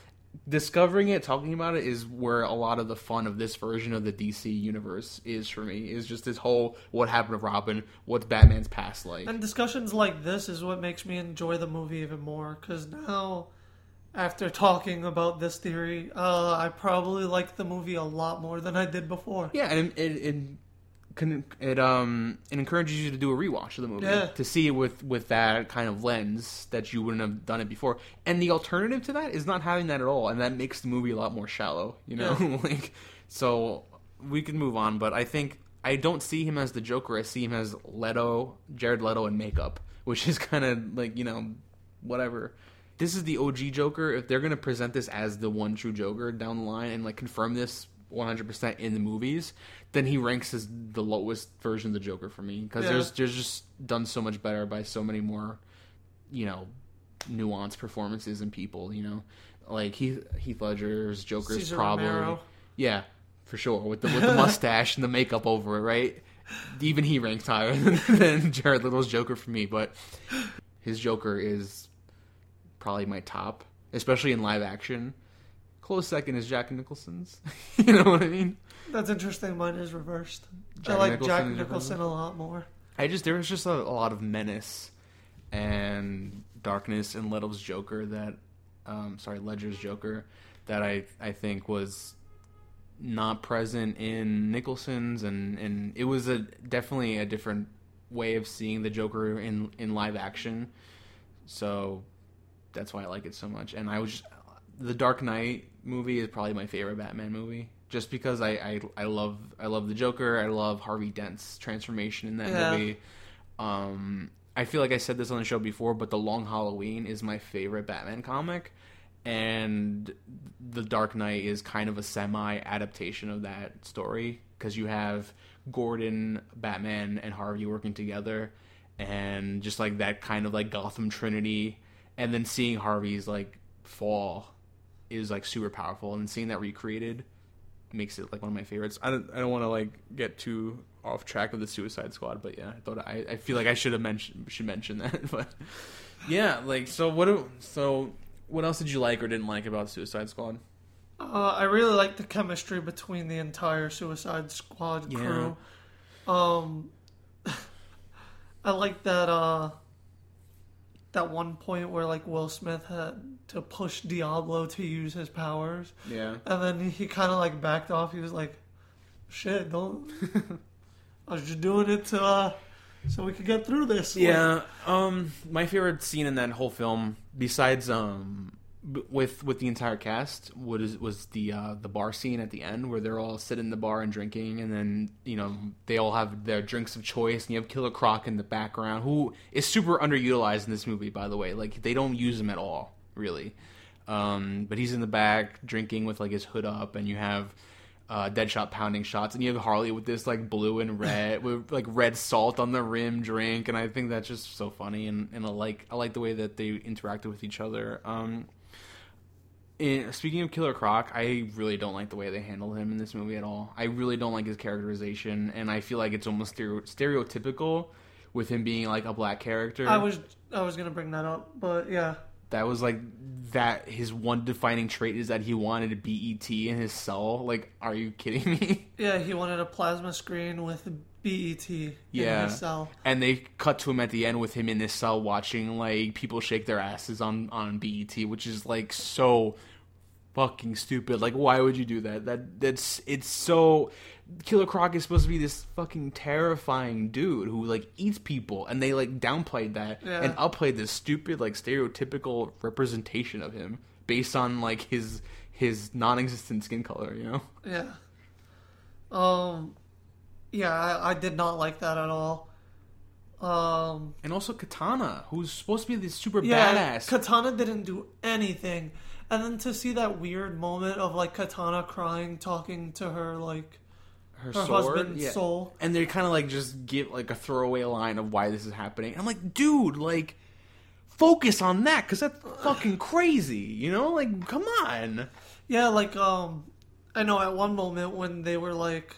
Discovering it, talking about it, is where a lot of the fun of this version of the DC universe is for me. Is just this whole what happened to Robin, what's Batman's past like. and discussions like this is what makes me enjoy the movie even more. Because now, after talking about this theory, uh, I probably like the movie a lot more than I did before. Yeah, and it it, can, it um it encourages you to do a rewatch of the movie Yeah. to see it with with that kind of lens that you wouldn't have done it before. And the alternative to that is not having that at all, and that makes the movie a lot more shallow. You know, Yeah. like so we can move on, but I think I don't see him as the Joker. I see him as Leto, Jared Leto in makeup, which is kind of like you know whatever. This is the OG Joker. If they're gonna present this as the one true Joker down the line and like confirm this 100% in the movies, then he ranks as the lowest version of the Joker for me because Yeah. there's there's just done so much better by so many more, you know, nuanced performances and people. You know, like Heath Heath Ledger's Joker is Cesar probably Romero. yeah for sure with the with the mustache and the makeup over it, right? Even he ranks higher than, than Jared Leto's Joker for me, but his Joker is probably my top, especially in live action. Close second is Jack Nicholson's. you know what I mean? That's interesting. Mine is reversed. Jack I like Nicholson Jack Nicholson a lot more. I just there was just a, a lot of menace and darkness in Leto's Joker that, um, sorry, Ledger's Joker that I I think was not present in Nicholson's and and it was a definitely a different way of seeing the Joker in in live action. So that's why I like it so much. And I was just, the Dark Knight movie is probably my favorite Batman movie, just because I, I I love I love the Joker. I love Harvey Dent's transformation in that Yeah. movie. Um, I feel like I said this on the show before, but The Long Halloween is my favorite Batman comic, and The Dark Knight is kind of a semi adaptation of that story because you have Gordon, Batman, and Harvey working together, and just like that kind of like Gotham Trinity, and then seeing Harvey's like fall is like super powerful, and seeing that recreated makes it like one of my favorites. I don't I don't want to like get too off track of the Suicide Squad, but yeah, I thought I, I feel like I should have mentioned should mention that, but yeah, like so what do, so what else did you like or didn't like about Suicide Squad? Uh, I really like the chemistry between the entire Suicide Squad crew. Um, I like that. Uh, that one point where like Will Smith had to push Diablo to use his powers, Yeah, and then he kind of like backed off. He was like, "Shit, don't." I was just doing it to, uh, so we could get through this. Yeah. Um, my favorite scene in that whole film, besides um, with with the entire cast, was was the uh, the bar scene at the end where they're all sitting in the bar and drinking, and then you know they all have their drinks of choice, and you have Killer Croc in the background, who is super underutilized in this movie, by the way. Like they don't use him at all, really. Um, but he's in the back drinking with like his hood up, and you have uh, Deadshot pounding shots, and you have Harley with this like blue and red with like red salt on the rim drink, and I think that's just so funny, and, and I like I like the way that they interacted with each other. Um, in, speaking of Killer Croc, I really don't like the way they handle him in this movie at all. I really don't like his characterization, and I feel like it's almost stereo- stereotypical with him being like a black character. I was I was gonna bring that up, but yeah, that was like that his one defining trait is that he wanted a BET in his cell. Like, are you kidding me? yeah, he wanted a plasma screen with BET Yeah. And they cut to him at the end with him in this cell watching like people shake their asses on on BET, which is like so fucking stupid. Like, why would you do that? That that's it's so. Killer Croc is supposed to be this fucking terrifying dude who like eats people, and they like downplayed that Yeah. and upplayed this stupid like stereotypical representation of him based on like his his non-existent skin color. You know? Yeah. Um. Yeah, I, I did not like that at all. Um. And also Katana, who's supposed to be this super Yeah, badass. Katana didn't do anything, and then to see that weird moment of like Katana crying, talking to her like her, her husband's yeah. soul. and they kind of like just give like a throwaway line of why this is happening. I'm like, dude, like focus on that because that's fucking crazy. You know, like come on. Yeah, like um, I know at one moment when they were like,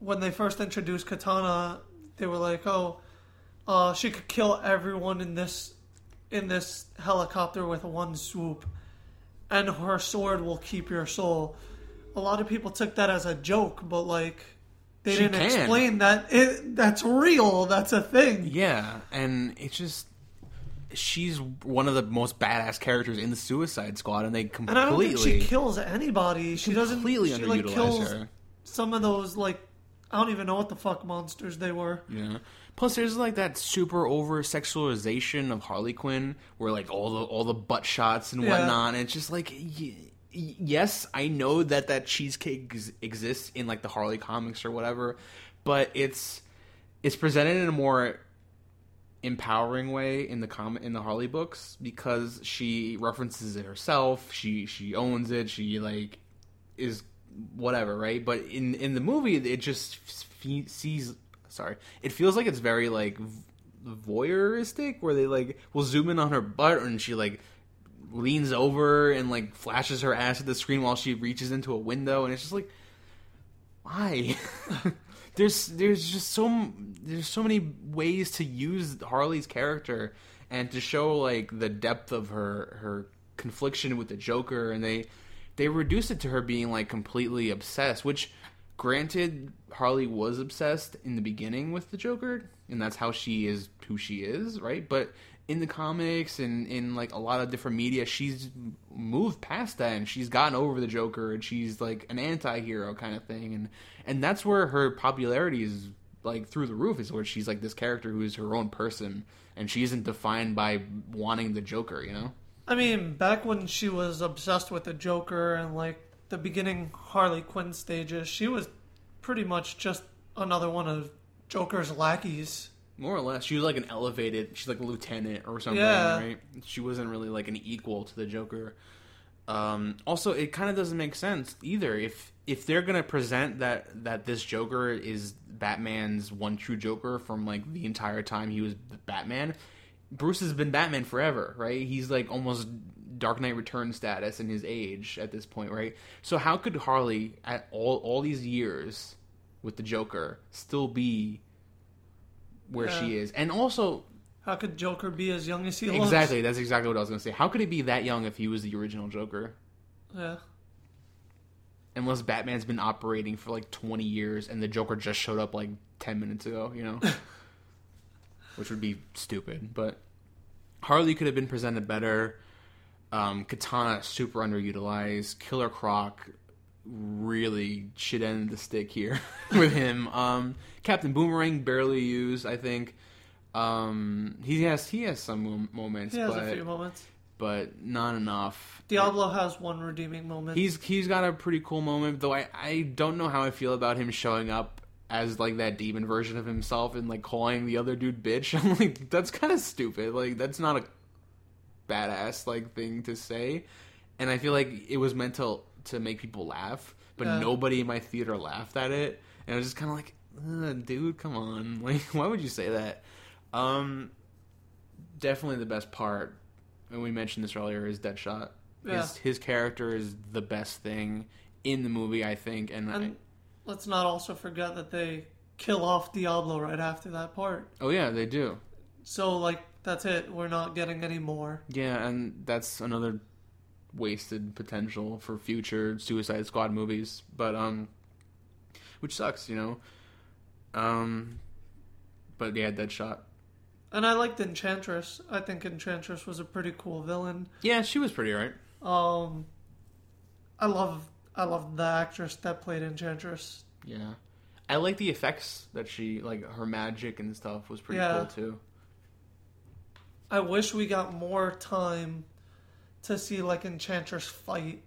when they first introduced Katana, they were like, oh, uh, she could kill everyone in this in this helicopter with one swoop, and her sword will keep your soul. A lot of people took that as a joke, but like. They She didn't can. explain that it that's real. That's a thing. Yeah, and it's just she's one of the most badass characters in the Suicide Squad, and they And I don't think completely she kills anybody. She doesn't. completely she like underutilize kills her. some of those like I don't even know what the fuck monsters they were. Yeah. Plus, there's like that super over sexualization of Harley Quinn, where like all the all the butt shots and Yeah. whatnot. And it's just like, y- yes, I know that that cheesecake ex- exists in like the Harley comics or whatever, but it's it's presented in a more empowering way in the com in the Harley books because she references it herself. She she owns it. She like is whatever, right? But in in the movie, it just f- sees. Sorry, it feels like it's very like voyeuristic, where they like will zoom in on her butt and she like leans over and like flashes her ass at the screen while she reaches into a window, and it's just like, why? there's there's just so there's so many ways to use Harley's character and to show like the depth of her her confliction with the Joker, and they they reduce it to her being like completely obsessed, which granted Harley was obsessed in the beginning with the Joker, and that's how she is who she is, right? But in the comics and in like a lot of different media, she's moved past that and she's gotten over the Joker and she's like an anti-hero kind of thing and and that's where her popularity is like through the roof is where she's like this character who is her own person and she isn't defined by wanting the Joker, you know? I mean, back when she was obsessed with the Joker and like the beginning Harley Quinn stages, she was pretty much just another one of Joker's lackeys. More or less, she was like an elevated. She's like a lieutenant or something, Yeah. right? She wasn't really like an equal to the Joker. Um, also, it kind of doesn't make sense either. If if they're gonna present that that this Joker is Batman's one true Joker from like the entire time he was Batman, Bruce has been Batman forever, right? He's like almost Dark Knight Return status in his age at this point, right? So how could Harley at all all these years with the Joker still be where Yeah. she is? And also How could Joker be as young as he looks? exactly, that's exactly what I was going to say. How could he be that young if he was the original Joker? Yeah. Unless Batman's been operating for like 20 years and the Joker just showed up like 10 minutes ago, you know? Which would be stupid, but Harley could have been presented better. Um, Katana super underutilized. Killer Croc really should end the stick here with him. Um, Captain Boomerang barely used, I think. Um, he has he has some moments, He has but a few moments. but not enough. Diablo has one redeeming moment. He's he's got a pretty cool moment, though. I I don't know how I feel about him showing up as like that demon version of himself and like calling the other dude bitch. I'm like that's kind of stupid. Like that's not a badass like thing to say. And I feel like it was meant to to make people laugh, but Yeah. nobody in my theater laughed at it. And I was just kind of like, dude, come on. Like why would you say that? Um definitely the best part and we mentioned this earlier is Deadshot. Yeah. His his character is the best thing in the movie, I think, and, I, and let's not also forget that they kill off Diablo right after that part. oh yeah, they do. So like that's it. We're not getting any more. Yeah, and that's another wasted potential for future Suicide Squad movies, but um, which sucks, you know. Um, but yeah, Deadshot. And I liked Enchantress. I think Enchantress was a pretty cool villain. Yeah, she was pretty right. Um, I love I love the actress that played Enchantress. Yeah, I like the effects that she like her magic and stuff was pretty Yeah. cool too. I wish we got more time to see like Enchantress fight.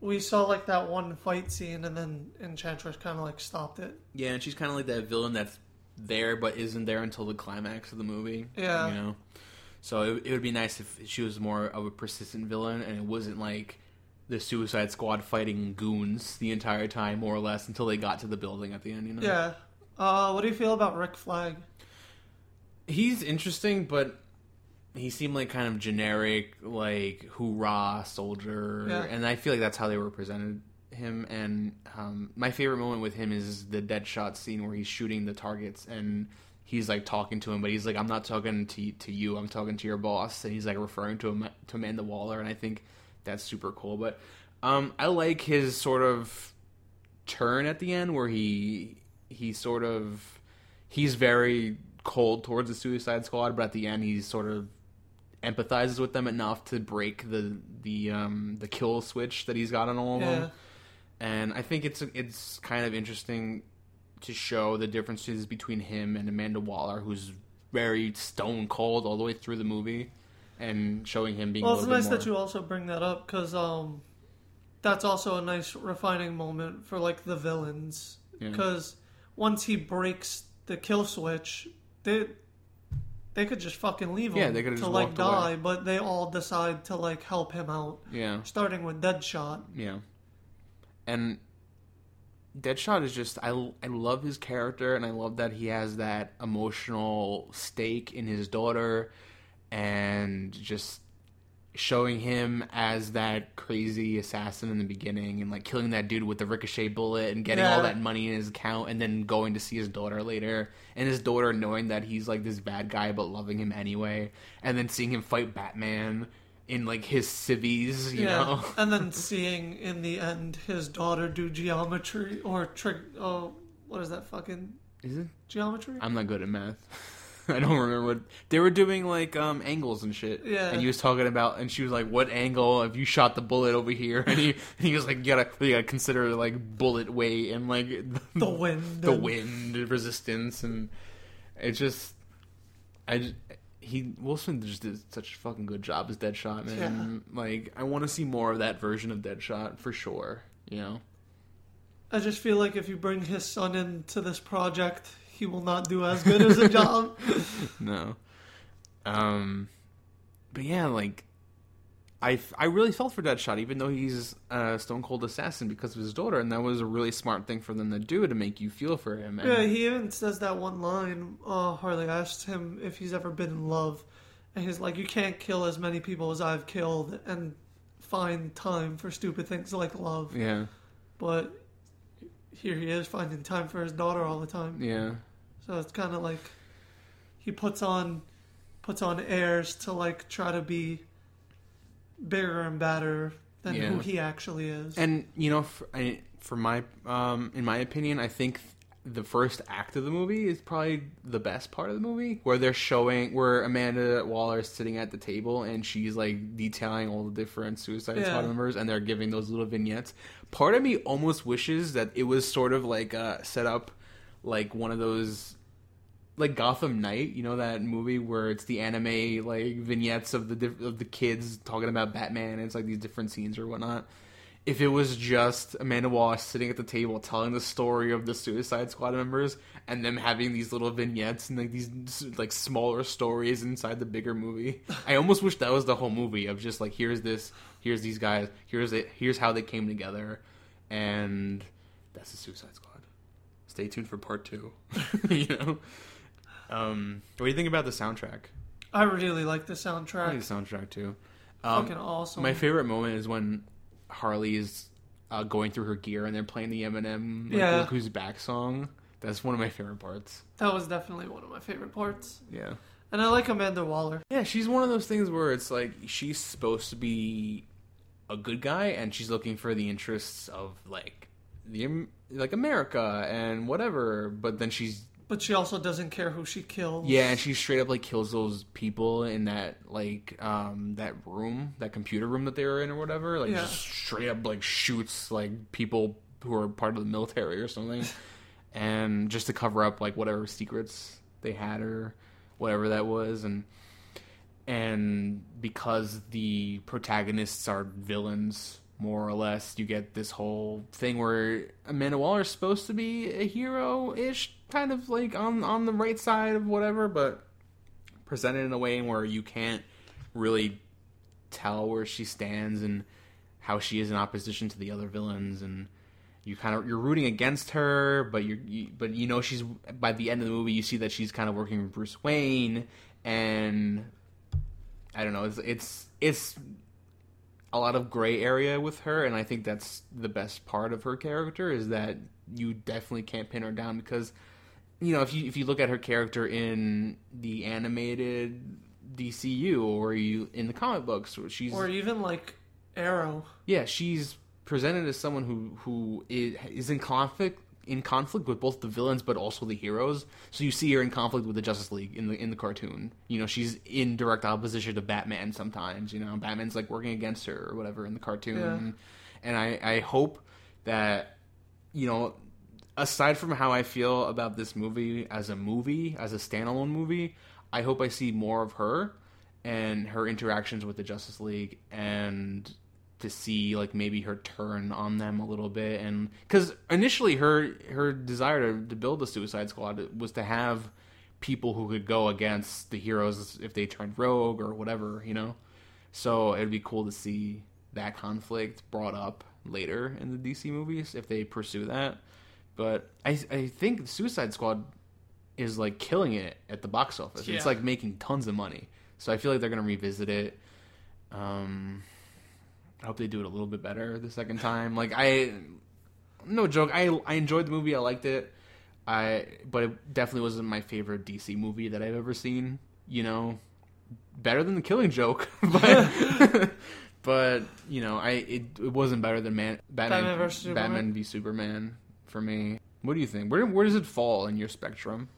We saw like that one fight scene, and then Enchantress kind of like stopped it. Yeah, and she's kind of like that villain that's there but isn't there until the climax of the movie. Yeah. you know. So it, it would be nice if she was more of a persistent villain and it wasn't like the Suicide Squad fighting goons the entire time, more or less, until they got to the building at the end. You know. Yeah. Uh, what do you feel about Rick Flag? he's interesting, but he seemed like kind of generic, like hoorah soldier, Yeah. and I feel like that's how they represented him. And um, my favorite moment with him is the Deadshot scene where he's shooting the targets and he's like talking to him, but he's like, "I'm not talking to to you. I'm talking to your boss," and he's like referring to him to Amanda Waller, and I think that's super cool. But um, I like his sort of turn at the end where he he sort of he's very cold towards the Suicide Squad, but at the end he's sort of empathizes with them enough to break the the um the kill switch that he's got on all of Yeah. them. And I think it's it's kind of interesting to show the differences between him and Amanda Waller, who's very stone cold all the way through the movie, and showing him being. Well, it's nice more... that you also bring that up because um, that's also a nice refining moment for like the villains. Yeah. Because once he breaks the kill switch, they they could just fucking leave him Yeah, they could've to like die, away. but they all decide to like help him out, Yeah. starting with Deadshot. Yeah. And Deadshot is just I I love his character and I love that he has that emotional stake in his daughter and just showing him as that crazy assassin in the beginning and like killing that dude with the ricochet bullet and getting all that money in his account and then going to see his daughter later and his daughter knowing that he's like this bad guy but loving him anyway and then seeing him fight Batman in like his civvies, you know. and then seeing in the end his daughter do geometry or trick. Oh, what is that fucking Is it? geometry? I'm not good at math. I don't remember what they were doing, like um angles and shit. Yeah. And he was talking about, and she was like, "What angle? If you shot the bullet over here?" And he, and he was like, "You gotta, you gotta consider like bullet weight and like the wind. the wind resistance, and it just, I just, he Wilson just did such a fucking good job as Deadshot, man. Like, I want to see more of that version of Deadshot for sure. You know. I just feel like if you bring his son into this project, he will not do as good as a job. no. Um, but yeah, like I, I really felt for Deadshot, even though he's a stone cold assassin because of his daughter, and that was a really smart thing for them to do to make you feel for him. And, Yeah, he even says that one line. Uh, Harley asked him if he's ever been in love, and he's like, "You can't kill as many people as I've killed and find time for stupid things like love." yeah, But here he is finding time for his daughter all the time. yeah, So it's kind of like he puts on puts on airs to like try to be bigger and badder than Yeah. who he actually is. and you know, for, I, for my, um, in my opinion, I think the first act of the movie is probably the best part of the movie, where they're showing where Amanda Waller is sitting at the table and she's like detailing all the different Suicide Yeah. Squad members, and they're giving those little vignettes. Part of me almost wishes that it was sort of like uh, set up like one of those like Gotham Knight, you know that movie where it's the anime like vignettes of the diff- of the kids talking about Batman. And it's like these different scenes or whatnot. If it was just Amanda Waller sitting at the table telling the story of the Suicide Squad members and them having these little vignettes and like these like smaller stories inside the bigger movie, I almost wish that was the whole movie of just like here's this, here's these guys, here's it, here's how they came together, and that's the Suicide Squad. Stay tuned for part two. you know. Um, what do you think about the soundtrack? I really like the soundtrack. I like the soundtrack too. Um, Fucking awesome. my favorite moment is when Harley is uh, going through her gear and they're playing the Eminem like, Yeah. Look Who's Back song. That's one of my favorite parts. that was definitely one of my favorite parts. Yeah. And I like Amanda Waller. Yeah, she's one of those things where it's like she's supposed to be a good guy and she's looking for the interests of like the like America and whatever, but then she's But she also doesn't care who she kills. Yeah, and she straight up like kills those people in that like um that room, that computer room that they were in or whatever. Like Yeah. just straight up like shoots like people who are part of the military or something. and just to cover up like whatever secrets they had or whatever that was and and because the protagonists are villains more or less you get this whole thing where Amanda Waller is supposed to be a hero-ish kind of like on on the right side of whatever but presented in a way where you can't really tell where she stands and how she is in opposition to the other villains and you kind of you're rooting against her but you're you, but you know she's by the end of the movie you see that she's kind of working with Bruce Wayne and I don't know it's it's it's a lot of gray area with her and I think that's the best part of her character is that you definitely can't pin her down because you know if you if you look at her character in the animated DCU or you in the comic books she's Or even like Arrow. yeah, she's presented as someone who who is, is in conflict in conflict with both the villains but also the heroes. So you see her in conflict with the Justice League in the in the cartoon. You know, she's in direct opposition to Batman sometimes. You know, Batman's like working against her or whatever in the cartoon. And I I hope that you know aside from how I feel about this movie as a movie, as a standalone movie, I hope I see more of her and her interactions with the Justice League and to see like maybe her turn on them a little bit and cuz initially her her desire to, to build the Suicide Squad was to have people who could go against the heroes if they turned rogue or whatever, you know. So it'd be cool to see that conflict brought up later in the DC movies if they pursue that. But I I think Suicide Squad is like killing it at the box office. Yeah. It's like making tons of money. So I feel like they're gonna revisit it. Um, I hope they do it a little bit better the second time. Like I, no joke. I I enjoyed the movie. I liked it. I but it definitely wasn't my favorite DC movie that I've ever seen. You know, better than The Killing Joke, but but you know, I it, it wasn't better than Man Batman Batman Superman. Batman v Superman for me. What do you think? Where where does it fall in your spectrum?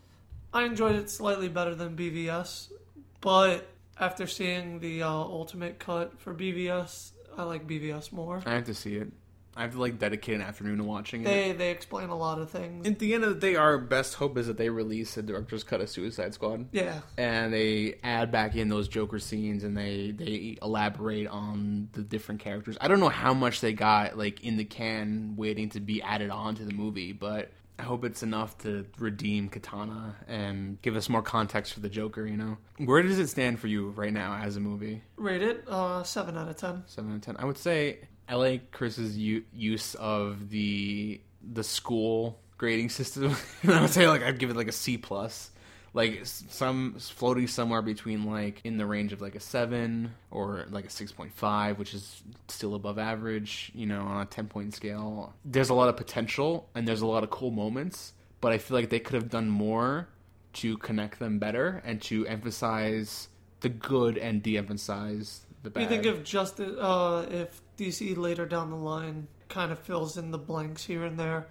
I enjoyed it slightly better than BVS, but after seeing the uh, ultimate cut for BVS, I like BVS more. I have to see it. I have to like dedicate an afternoon to watching it. They they explain a lot of things. At the end of the day, our best hope is that they release a director's cut of Suicide Squad, Yeah, and they add back in those Joker scenes, and they they elaborate on the different characters. I don't know how much they got like in the can waiting to be added on to the movie, but I hope it's enough to redeem Katana and give us more context for the Joker. You know, where does it stand for you right now as a movie? rated uh, seven out of ten. seven out of ten. I would say I like Chris's u- use of the the school grading system. I would say like I'd give it like a C plus. Like some floating somewhere between like in the range of like a seven or like a six point five, which is still above average. You know, on a ten point scale. There's a lot of potential and there's a lot of cool moments, but I feel like they could have done more to connect them better and to emphasize the good and de-emphasize the bad. You think if just uh, if DC later down the line kind of fills in the blanks here and there,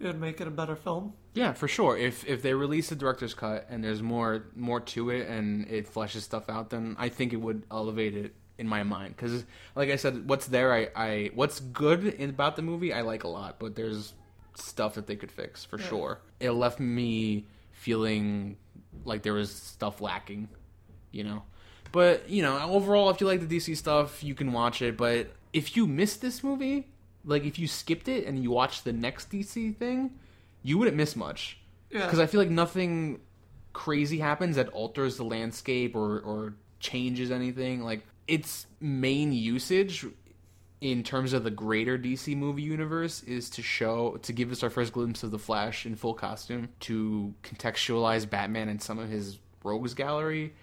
it would make it a better film. Yeah, for sure. If if they release the director's cut and there's more more to it and it fleshes stuff out, then I think it would elevate it in my mind. Because, like I said, what's there, I, I what's good in, about the movie, I like a lot. But there's stuff that they could fix for Yeah. sure. It left me feeling like there was stuff lacking, you know. But you know, overall, if you like the DC stuff, you can watch it. But if you missed this movie, like if you skipped it and you watched the next DC thing, you wouldn't miss much Yeah. because I feel like nothing crazy happens that alters the landscape or or changes anything. Like its main usage in terms of the greater DC movie universe is to show to give us our first glimpse of the Flash in full costume, to contextualize Batman and some of his rogues gallery,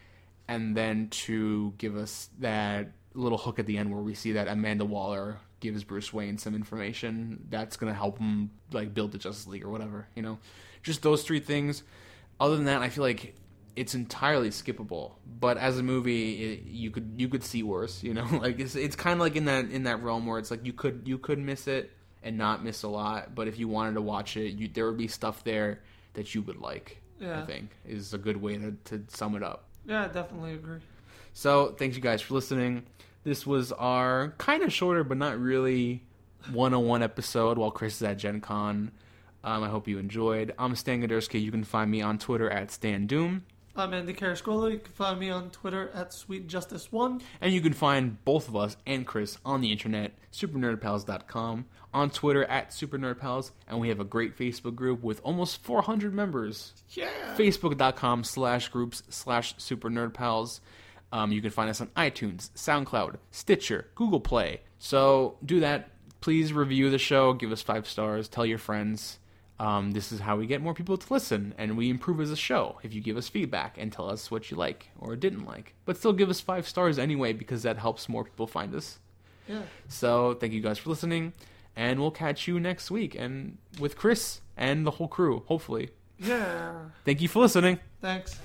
and then to give us that little hook at the end where we see that Amanda Waller gives Bruce Wayne some information that's gonna help him like build the Justice League or whatever, you know. Just those three things. Other than that, I feel like it's entirely skippable. But as a movie, it, you could you could see worse. You know, like it's it's kind of like in that in that realm where it's like you could you could miss it and not miss a lot. But if you wanted to watch it, you, there would be stuff there that you would like. Yeah. I think is a good way to, to sum it up. Yeah, I definitely agree. So thanks you guys for listening. This was our kind of shorter but not really one-on-one episode while Chris is at Gen Con. Um, I hope you enjoyed. I'm Stan Gadersky. You can find me on Twitter at Stan Doom. I'm Andy Carascola. You can find me on Twitter at SweetJustice1. And you can find both of us and Chris on the internet, supernerdpals.com, on Twitter at supernerdpals, and we have a great Facebook group with almost 400 members. Yeah. Facebook.com slash groups slash supernerdpals. Um, you can find us on iTunes, SoundCloud, Stitcher, Google Play. So do that. Please review the show, give us five stars, tell your friends. Um, this is how we get more people to listen, and we improve as a show if you give us feedback and tell us what you like or didn't like. But still give us five stars anyway because that helps more people find us. Yeah. So thank you guys for listening, and we'll catch you next week and with Chris and the whole crew, hopefully. Yeah. Thank you for listening. Thanks.